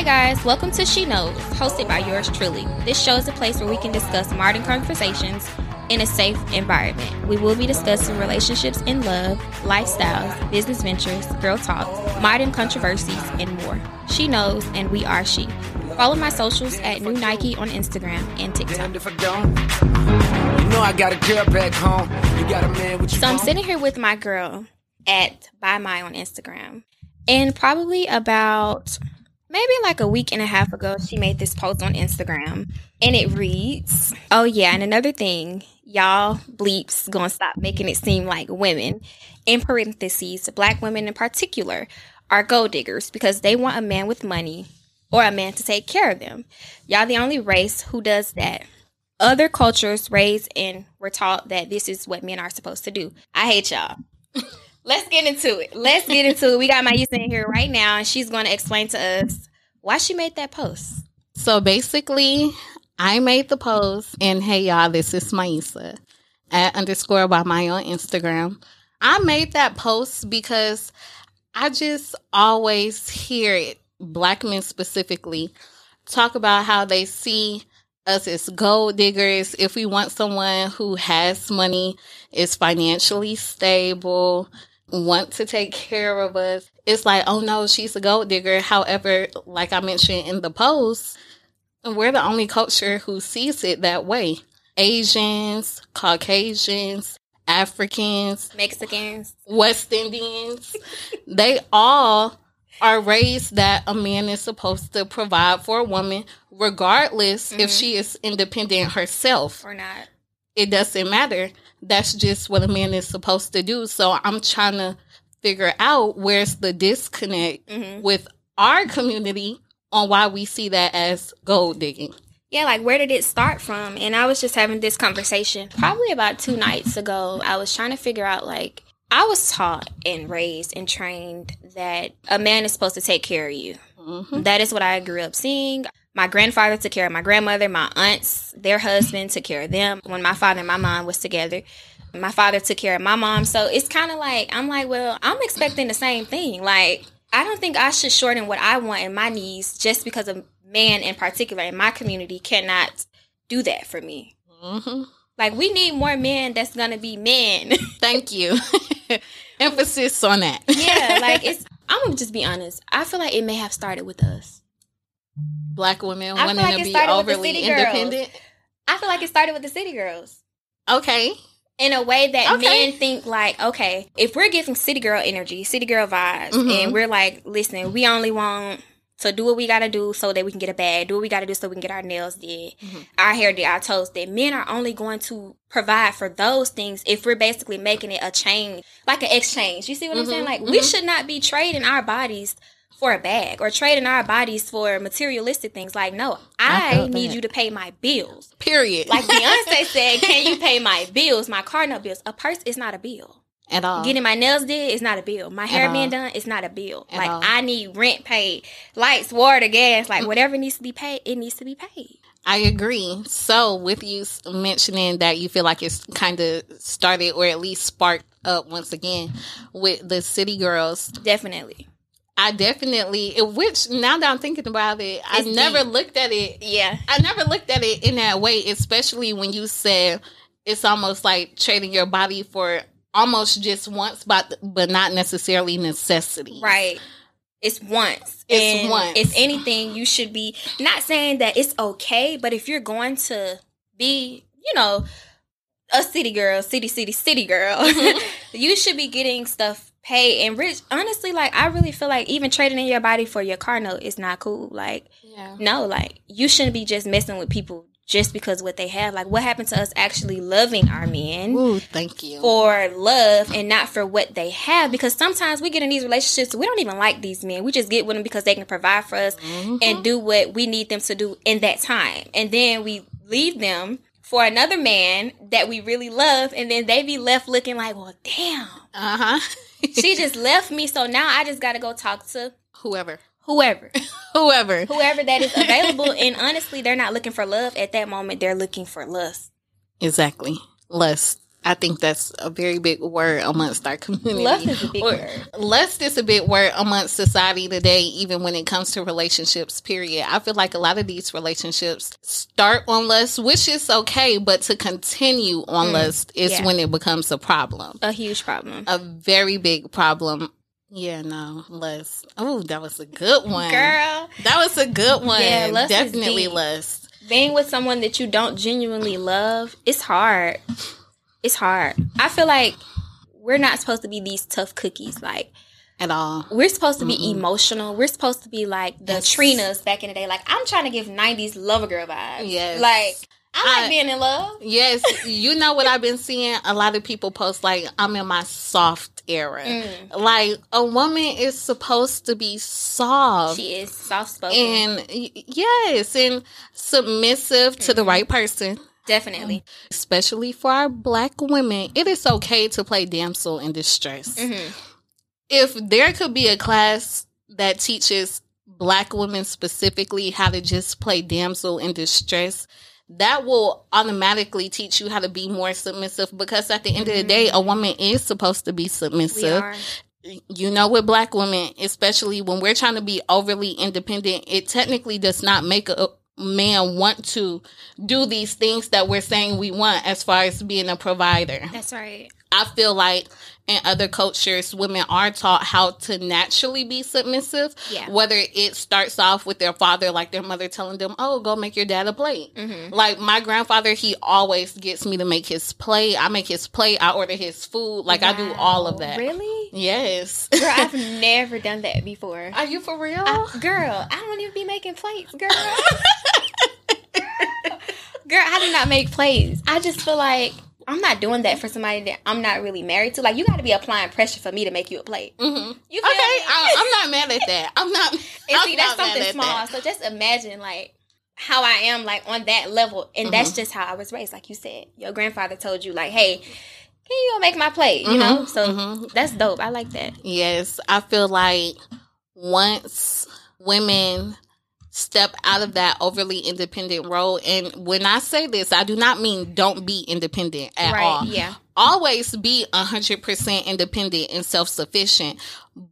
Hi, guys. Welcome to She Knows, hosted by yours truly. This show is a place where we can discuss modern conversations in a safe environment. We will be discussing relationships in love, lifestyles, business ventures, girl talks, modern controversies, and more. She knows, and we are she. Follow my socials at New Nike on Instagram and TikTok. Damned if I don't. You know I got a girl back home. You got a man with you. So I'm sitting here with my girl at By My on Instagram. And probably about maybe like a week and a half ago, she made this post on Instagram. And it reads, Oh yeah, and another thing, y'all bleeps gonna stop making it seem like women, in parentheses, black women in particular, are gold diggers because they want a man with money or a man to take care of them. Y'all the only race who does that. Other cultures raised and were taught that this is what men are supposed to do. I hate y'all. Let's get into it. Let's get into it. We got my youth in here right now, and she's going to explain to us why she made that post. So basically, I made the post, and hey, y'all, this is Maisa at underscore by my on Instagram. I made that post because I just always hear it, black men specifically, talk about how they see us as gold diggers. If we want someone who has money, is financially stable, want to take care of us, it's like, oh no, she's a gold digger. However, like I mentioned in the post, we're the only culture who sees it that way. Asians, Caucasians, Africans, Mexicans. West Indians, they all are raised that a man is supposed to provide for a woman, regardless if mm-hmm. she is independent herself. Or not. It doesn't matter. That's just what a man is supposed to do. So I'm trying to figure out where's the disconnect Mhm. with our community on why we see that as gold digging. Yeah, like where did it start from? And I was just having this conversation probably about two nights ago. I was trying to figure out like I was taught and raised and trained that a man is supposed to take care of you. Mhm. That is what I grew up seeing. My grandfather took care of my grandmother, my aunts, their husband took care of them when my father and my mom was together. My father took care of my mom. So it's kind of like, I'm like, well, I'm expecting the same thing. Like, I don't think I should shorten what I want in my needs just because a man in particular in my community cannot do that for me. Mhm. Like, we need more men that's going to be men. Thank you. Emphasis on that. yeah, like, it's, I'm going to just be honest. I feel like it may have started with us. Black women wanting like to be started with the overly girls. independent. I feel like it started with the city girls. Okay. in a way that Okay. men think like, okay, if we're giving city girl energy, city girl vibes, Mhm. and we're like, listen, we only want to do what we gotta do so that we can get a bag, do what we gotta do so we can get our nails did, Mhm. our hair did, our toes did. Men are only going to provide for those things if we're basically making it a change, like an exchange. You see what I'm saying? Mhm, Like, we mhm. should not be trading our bodies for a bag or trading our bodies for materialistic things. Like, no, I I, need you to pay my bills. Period. Like Beyonce said, can you pay my bills, my car note bills? A purse is not a bill. At all. Getting my nails did is not a bill. My hair being done is not a bill. At like all. I need rent paid, lights, water, gas, like mm. whatever needs to be paid, it needs to be paid. I agree. So, with you mentioning that you feel like it's kind of started or at least sparked up once again with the city girls, Definitely. I definitely, which now that I'm thinking about it, I It's never deep. looked at it. Yeah. I never looked at it in that way, especially when you said it's almost like trading your body for almost just once, but but not necessarily necessity. Right. It's once. It's And once. If anything, you should be not saying that it's okay, but if you're going to be, you know, a city girl, city, city, city girl, Mm-hmm. you should be getting stuff paid. And rich, honestly, like I really feel like even trading in your body for your car note is not cool. Like, Yeah. no, like you shouldn't be just messing with people just because what they have. Like, what happened to us actually loving our men? Ooh, thank you. for love and not for what they have because sometimes we get in these relationships we don't even like these men we just get with them because they can provide for us Mhm. and do what we need them to do in that time and then we leave them for another man that we really love and then they be left looking like well damn Uh huh. she just left me so now i just gotta go talk to Whoever. whoever Whoever. whoever that is available and honestly they're not looking for love at that moment they're looking for lust Exactly. Lust. I think that's a very big word amongst our community. Lust is a big Or- word. Lust is a big word amongst society today, even when it comes to relationships, period. I feel like a lot of these relationships start on lust, which is okay, but to continue on mm. lust is yeah. when it becomes a problem. A huge problem. A very big problem. Yeah, no, lust. Oh, that was a good one. Girl, That was a good one. Yeah, lust is Definitely lust. being with someone that you don't genuinely love, it's hard. It's hard. I feel like we're not supposed to be these tough cookies. Like At all. we're supposed to be emotional. We're supposed to be like the Yes. Trinas back in the day. Like I'm trying to give '90s lover girl vibes. Yes. Like I like I- being in love. Yes, you know what I've been seeing? A lot of people post like I'm in my soft era. Mm. Like a woman is supposed to be soft. She is soft spoken. and yes, and submissive to Mm-hmm. the right person. Definitely. Especially for our black women, it is okay to play damsel in distress. Mhm. If there could be a class that teaches black women specifically how to just play damsel in distress, that will automatically teach you how to be more submissive because at the end of the day, a woman is supposed to be submissive. You know, with black women, especially when we're trying to be overly independent, it technically does not make a man want to do these things that we're saying we want as far as being a provider. That's right. I feel like in other cultures, women are taught how to naturally be submissive. Yeah. Whether it starts off with their father, like their mother telling them, "Oh, go make your dad a plate." Mm-hmm. Like my grandfather, he always gets me to make his plate. I make his plate. I order his food. Like I do all of that. Really? Yes. Girl, I've never done that before. Are you for real? I- girl, I don't even be making plates, girl. girl, I do not make plates. I just feel like I'm not doing that for somebody that I'm not really married to. Like, you got to be applying pressure for me to make you a plate. Mm-hmm. You Okay, me? I, I'm not mad at that. I'm not. and I'm see, that's something small. that. So just imagine, like, how I am, like, on that level. And Mm-hmm. that's just how I was raised. Like you said, your grandfather told you, like, hey, can you make my plate? You know? So mhm. that's dope. I like that. Yes, I feel like once women step out of that overly independent role, and when I say this, I do not mean don't be independent at right. all. Yeah. Always be 100% independent and self sufficient,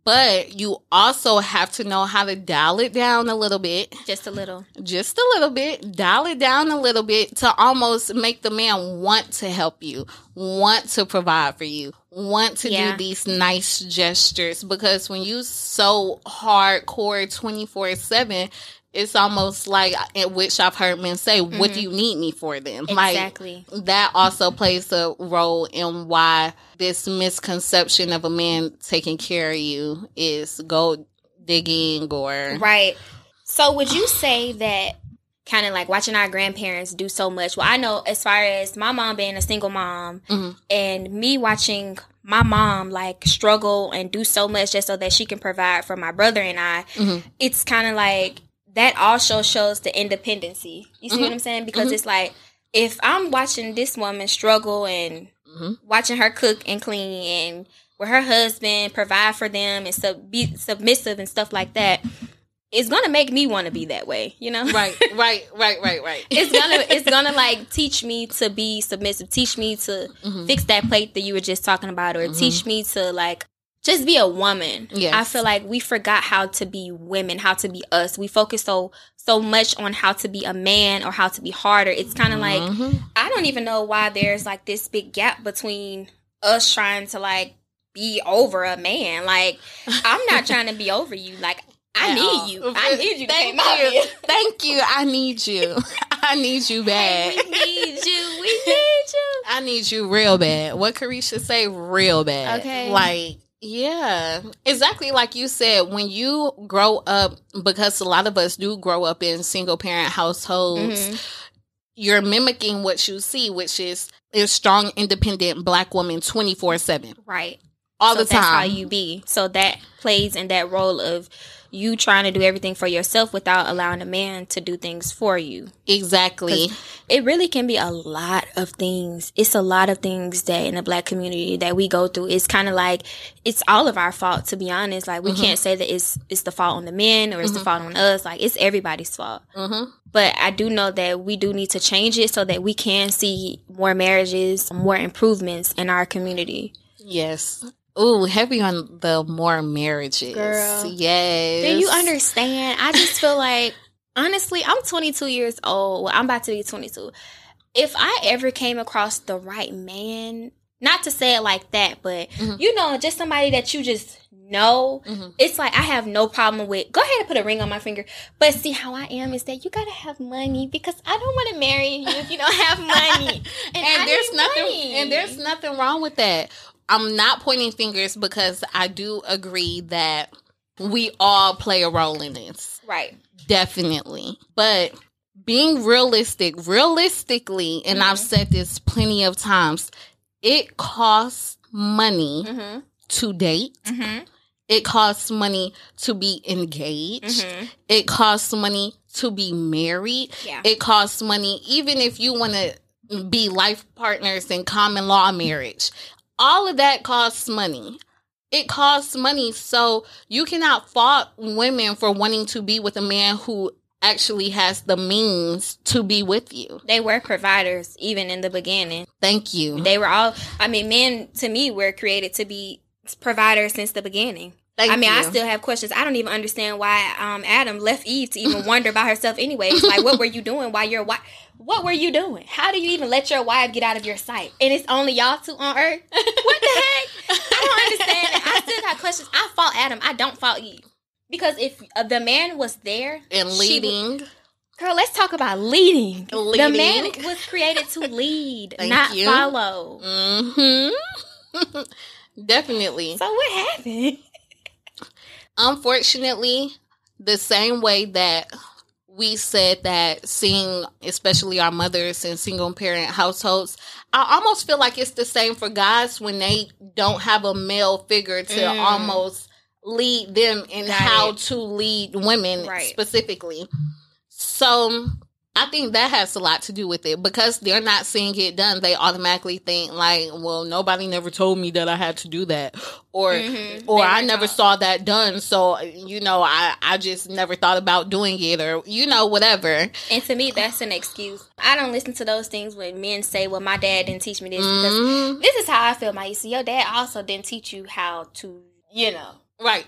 but you also have to know how to dial it down a little bit Just a little. just a little bit, dial it down a little bit to almost make the man want to help you, want to provide for you, want to Yeah. do these nice gestures. Because when you so hardcore 24 7, it's almost like, which I've heard men say, What mm-hmm. do you need me for then? Like, Exactly. that also plays a role in why this misconception of a man taking care of you is gold digging or Right. So would you say that kind of like watching our grandparents do so much? Well, I know as far as my mom being a single mom Mhm. and me watching my mom like struggle and do so much just so that she can provide for my brother and I, Mhm. it's kind of like that also shows the independency. You see Mhm. what I'm saying? Because Mhm. it's like if I'm watching this woman struggle and Mhm. watching her cook and clean and with her husband provide for them and sub- be submissive and stuff like that, it's gonna make me want to be that way. You know, right, right, right, right, right. it's gonna it's gonna like teach me to be submissive, teach me to Mhm. fix that plate that you were just talking about, or Mhm. teach me to like just be a woman. Yes. I feel like we forgot how to be women, how to be us. We focus so so much on how to be a man or how to be harder. It's kind of like Mhm. I don't even know why there's like this big gap between us trying to like be over a man. Like I'm not trying to be over you. Like I need all. you. I need you Thank take you. Thank you. I need you. I need you bad. Hey, we need you. We need you. I need you real bad. What Carisha say? Real bad. Okay. Like, yeah. Exactly like you said, when you grow up, because a lot of us do grow up in single parent households, Mhm. you're mimicking what you see, which is a strong, independent black woman 24 7. Right. All so the time. That's how you be. So that plays in that role of you trying to do everything for yourself without allowing a man to do things for you. Exactly. It really can be a lot of things. It's a lot of things that in the black community that we go through. It's kind of like it's all of our fault to be honest. Like we can't say that it's it's the fault on the men or it's the fault on us. Like it's everybody's fault. Mm-hmm. But I do know that we do need to change it so that we can see more marriages, more improvements in our community. Yes. Ooh, heavy on the more marriages. Girl. Yes. Do you understand? I just feel like, honestly, I'm 22 years old. Well, I'm about to be 22. If I ever came across the right man, not to say it like that, but Mhm. you know, just somebody that you just know, Mhm. it's like I have no problem with. Go ahead and put a ring on my finger. But see, how I am is that you gotta have money because I don't want to marry you if you don't have money. and, I there's nothing money. and there's nothing wrong with that. I'm not pointing fingers because I do agree that we all play a role in this. right. Definitely. But being realistic, realistically, and I've Mhm. said this plenty of times, it costs money Mm-hmm. to date. Mm-hmm. It costs money to be engaged. Mm-hmm. It costs money to be married. Yeah. It costs money even if you want to be life partners in common law marriage. All of that costs money. It costs money. So you cannot fault women for wanting to be with a man who actually has the means to be with you. they were providers even in the beginning. Thank you. They were all. I mean, men to me were created to be providers since the beginning. Thank I mean, I still have questions. I don't even understand why um, Adam left Eve to even wonder by herself. Anyways, like, what were you doing while your wife? What were you doing? How do you even let your wife get out of your sight? And it's only y'all two on Earth. What the heck? I don't understand. it. I still got questions. I fault Adam. I don't fault Eve because if uh, the man was there and she would- leading. Girl, let's talk about leading. The man was created to lead, not you. follow. hmm Definitely. So what happened? Unfortunately, the same way that we said that seeing, especially our mothers in single parent households, I almost feel like it's the same for guys when they don't have a male figure to Mm. almost lead them in Got how it. to lead women Right. specifically. So I think that has a lot to do with it because they're not seeing it done. They automatically think like, well, nobody never told me that I had to do that, or Mhm. or They I never taught. saw that done. So you know, I I just never thought about doing it, or you know, whatever. And to me, that's an excuse. I don't listen to those things when men say, "Well, my dad didn't teach me this." Because Mhm. this is how I feel, Maisa. Your dad also didn't teach you how to, you know. Right.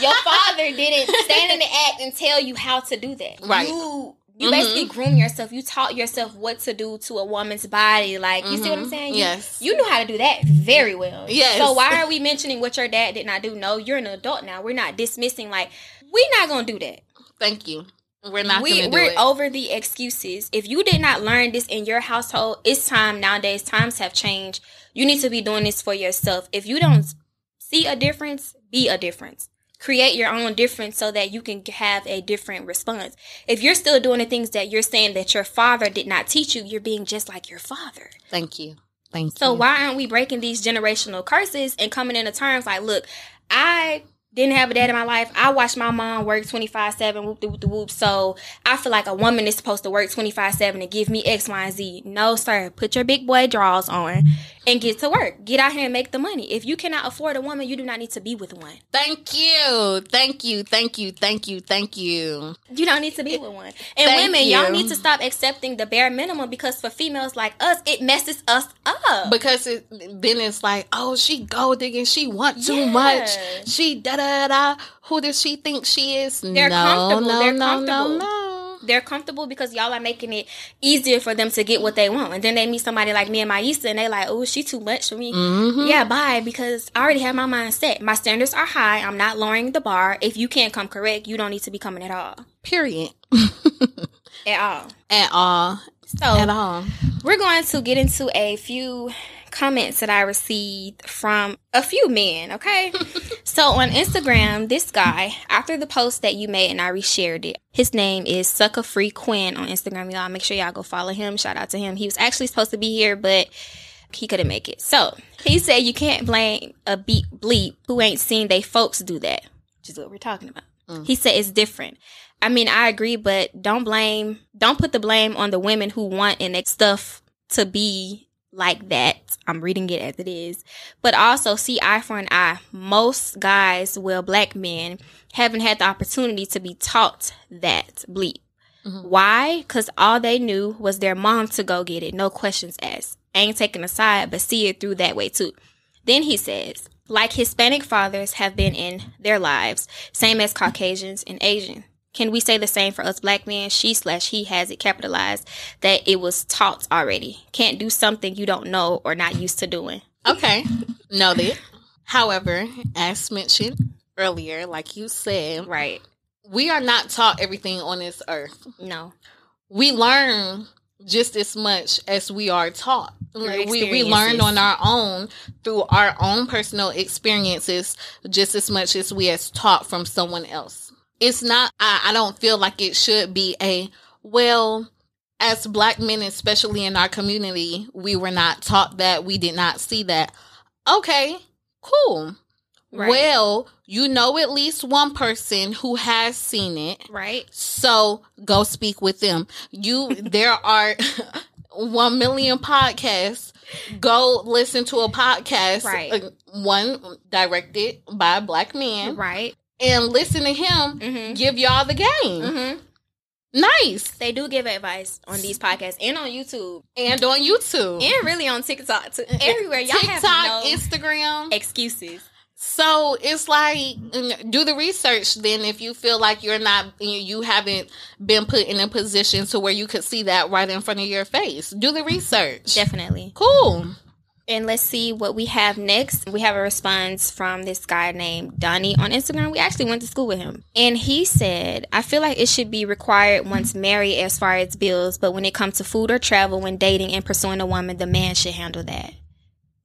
Your father didn't stand in the act and tell you how to do that. Right. You you Mhm. basically groom yourself. You taught yourself what to do to a woman's body. Like you see what I'm Mhm. saying? You, Yes. You knew how to do that very well. Yes. So why are we mentioning what your dad did not do? No, you're an adult now. We're not dismissing like we're not gonna do that. Thank you. We're not We, we're it. over the excuses. If you did not learn this in your household, it's time nowadays. Times have changed. You need to be doing this for yourself. If you don't see a difference, be a difference. Create your own difference so that you can have a different response. If you're still doing the things that you're saying that your father did not teach you, you're being just like your father. Thank you. Thank you. So why aren't we breaking these generational curses and coming into terms like, look, I didn't have a dad in my life. I watched my mom work 25 7, whoop de whoop de whoop. So I feel like a woman is supposed to work 25 7 and give me X, Y, and Z. No, sir. Put your big boy drawers on and get to work. Get out here and make the money. If you cannot afford a woman, you do not need to be with one. Thank you. Thank you. Thank you. Thank you. Thank you. You don't need to be with one. And Thank women, y'all need to stop accepting the bare minimum because for females like us, it messes us up. Because it, then it's like, oh, she gold digging. She want too much. She da da da. Who does she think she is? They're no, comfortable. No, They're no, comfortable. no, no. they're comfortable because y'all are making it easier for them to get what they want. And then they meet somebody like me and Maisa and they like, oh, she too much for me. Mhm. Yeah, bye. Because I already have my mind set. My standards are high. I'm not lowering the bar. If you can't come correct, you don't need to be coming at all. Period. At all. At all. So At all. we're going to get into a few comments that I received from a few men, okay? so on Instagram, this guy, after the post that you made and I reshared it, his name is Sucker Free Quinn on Instagram. Y'all make sure y'all go follow him. Shout out to him. He was actually supposed to be here, but he couldn't make it. So he said you can't blame a beat bleep who ain't seen they folks do that, which is what we're talking about. Mm. He said it's different. I mean, I agree, but don't blame, don't put the blame on the women who want and that stuff to be like that. I'm reading it as it is. But also see eye for an eye. Most guys, well, black men, haven't had the opportunity to be taught that bleep. Mhm. Why? Because all they knew was their mom to go get it. No questions asked. Ain't taking a side, but see it through that way too. Then he says, like Hispanic fathers have been in their lives, same as Caucasians and Asian. Can we say the same for us black men? She slash he has it capitalized that it was taught already. Can't do something you don't know or not used to doing. Okay, noted. However, as mentioned earlier, like you said, Right. we are not taught everything on this earth. No. We learn just as much as we are taught. Through We, we learn experiences. on our own through our own personal experiences just as much as we as taught from someone else. It's not, I, I don't feel like it should be a, well, as black men, especially in our community, we were not taught that. We did not see that. Okay, cool. Right. Well, you know at least one person who has seen it. Right. So go speak with them. You there are one million podcasts. Go listen to a podcast, Right. uh, one directed by a black man, Right. And listen to him Mm-hmm. give y'all the game. Mm-hmm. Nice. They do give advice on these podcasts and on YouTube And on YouTube, and really on TikTok too. Everywhere. Y'all TikTok, have no Instagram. excuses. So it's like do the research then if you feel like you're not you haven't been put in a position to where you could see that right in front of your face. Do the research. Definitely. Cool. And let's see what we have next. We have a response from this guy named Donnie on Instagram. We actually went to school with him. And he said, I feel like it should be required once married as far as bills, but when it comes to food or travel, when dating and pursuing a woman, the man should handle that.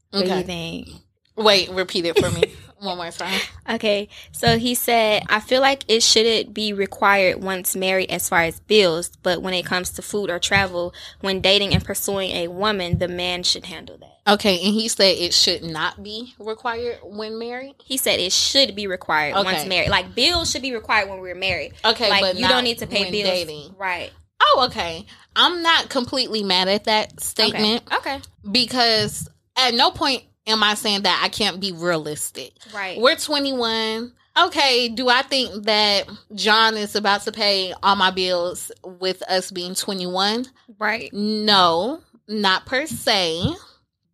What do you Okay. think? Wait, repeat it for me one more time. Okay, so he said, I feel like it shouldn't be required once married as far as bills, but when it comes to food or travel, when dating and pursuing a woman, the man should handle that. Okay, and he said it should not be required when married. He said it should be required once married. Like bills should be required when we're married. Okay, like but you don't need to pay bills. dating. Right. Oh, okay. I'm not completely mad at that statement Okay. Okay. because at no point am I saying that I can't be realistic. Right. We're 21. Okay, do I think that John is about to pay all my bills with us being 21? right. No, not per se.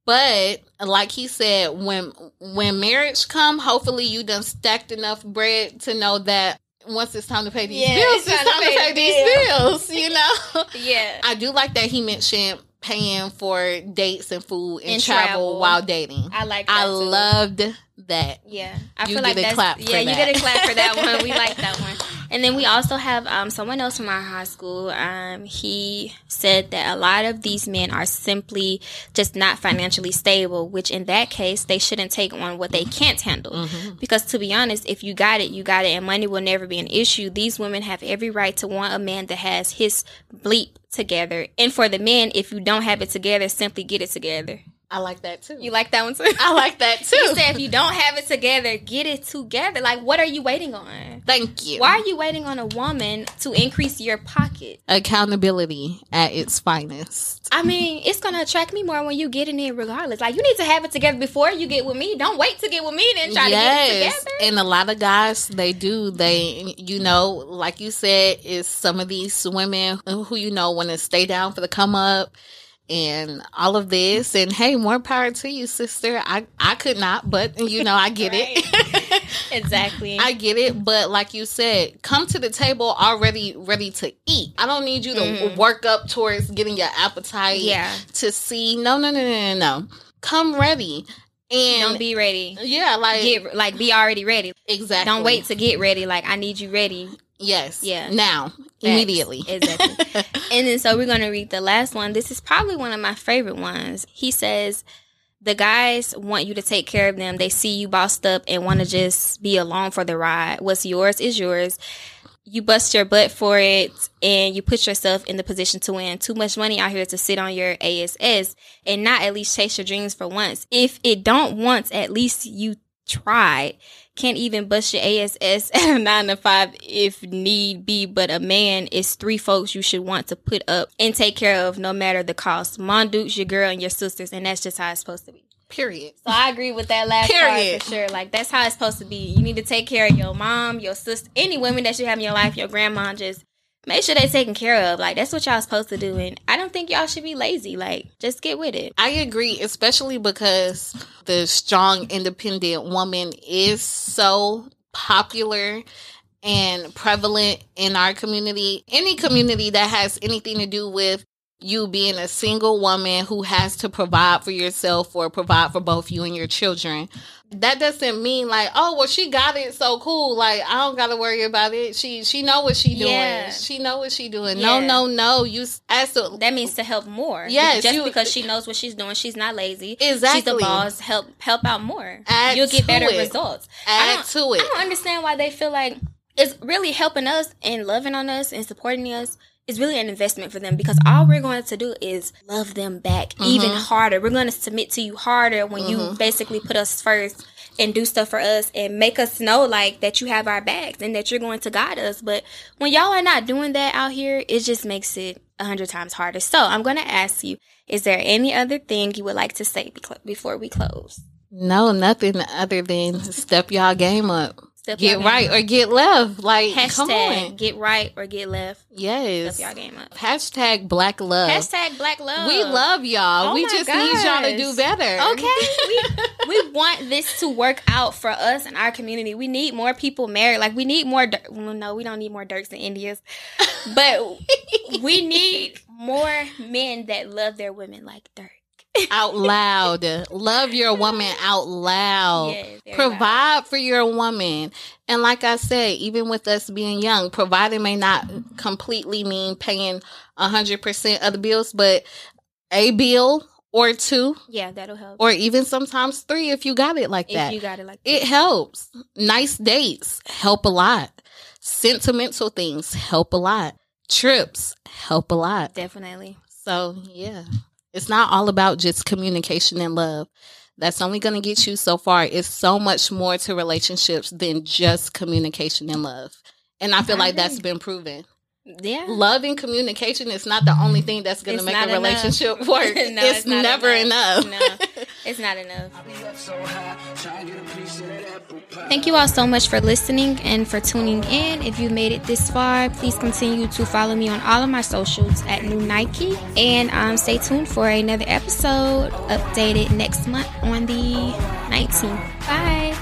But like he said, when when marriage come, hopefully you done stacked enough bread to know that once it's time to pay these Yeah, bills, it's time to time to pay pay the these bills. You know, Yeah. I do like that he mentioned paying for dates and food and, And travel, travel. while dating. I like that I too. loved that. Yeah, I You feel like that's clap for yeah. You that. get a clap for that one. We like that one. And then we also have um, someone else from our high school. Um, he said that a lot of these men are simply just not financially stable. Which in that case, they shouldn't take on what they can't handle. Mm-hmm. Because to be honest, if you got it, you got it, and money will never be an issue. These women have every right to want a man that has his bleep together. And for the men, if you don't have it together, simply get it together. I like that too. You like that one too? I like that too. said, if you don't have it together, get it together. Like, what are you waiting on? Thank you. Why are you waiting on a woman to increase your pocket? Accountability at its finest. I mean, it's gonna attract me more when you get in it, regardless. Like, you need to have it together before you get with me. Don't wait to get with me, then try to get it together. and a lot of guys they do. They, you know, like you said, is some of these women who you know want to stay down for the come up and all of this. And hey, more power to you, sister. I I could not, but you know, I get it. exactly. I get it, but like you said, come to the table already ready to eat. I don't need you to mm-hmm. work up towards getting your appetite. Yeah. to see. No, no, no, no, no, no. Come ready. And don't be ready. yeah, like Get like be already ready. exactly. Don't wait to get ready. Like I need you ready. Yes. Yeah. Now, Facts. immediately. Exactly. and then so we're gonna read the last one. This is probably one of my favorite ones. He says the guys want you to take care of them. They see you bossed up and want to just be along for the ride. What's yours is yours. You bust your butt for it and you put yourself in the position to win. Too much money out here to sit on your ASS and not at least chase your dreams for once. If it don't once, at least you tried can't even bust your ASS at a nine to five if need be, but a man is three folks you should want to put up and take care of no matter the cost. Mom, dukes, your girl, and your sisters, and that's just how it's supposed to be. Period. So I agree with that last Period. part for sure. Like that's how it's supposed to be. You need to take care of your mom, your sister, any women that you have in your life, your grandma, just make sure they're taken care of. Like that's what y'all supposed to do. And I don't think y'all should be lazy. Like just get with it. I agree, especially because the strong, independent woman is so popular and prevalent in our community. Any community that has anything to do with you being a single woman who has to provide for yourself or provide for both you and your children. That doesn't mean like, oh well she got it so cool. Like I don't gotta worry about it. She she know what she doing. Yeah. She know what she doing. No, Yeah. no, no. You as to That means to help more. Yes, just you- because she knows what she's doing, she's not lazy. Exactly. She's the boss. Help help out more. Add You'll get better it. results. Add to it. I don't understand why they feel like it's really helping us and loving on us and supporting us is really an investment for them because all we're going to do is love them back even Mm-hmm. harder. We're going to submit to you harder when you basically put us first and do stuff for us and make us know like that you have our backs and that you're going to guide us. But when y'all are not doing that out here, it just makes it a hundred times harder. So I'm going to ask you, is there any other thing you would like to say before we close? No, nothing other than step y'all game up. Step Get right up. or get left. Like, come Hashtag on. get right or get left. Yes. Step y'all game up. Hashtag black love. Hashtag black love. we love y'all. Oh we just need y'all to do better. Okay, we we want this to work out for us and our community. We need more people married. Like we need more. Dir- Well, no, we don't need more Dirks and Indias, but we need more men that love their women like Dirk. Out loud. Love your woman out loud. Yes, Provide for your woman. And like I said, even with us being young, providing may not completely mean paying 100% of the bills, but a bill or two, Yeah, that'll help. or even sometimes three if you got it like if that. you got it like it helps. Nice dates help a lot. Sentimental things help a lot. Trips help a lot. definitely. So, yeah, it's not all about just communication and love. That's only going to get you so far. It's so much more to relationships than just communication and love. And I feel like that's been proven. Yeah. Love and communication is not the only thing that's going to make a enough. relationship work. No, it's, it's never enough. enough. No. It's not enough. I be up so high, trying to get a piece of that apple pie. Thank you all so much for listening and for tuning in. If you made it this far, please continue to follow me on all of my socials at New Nike. And um, stay tuned for another episode updated next month on the 19th. Bye.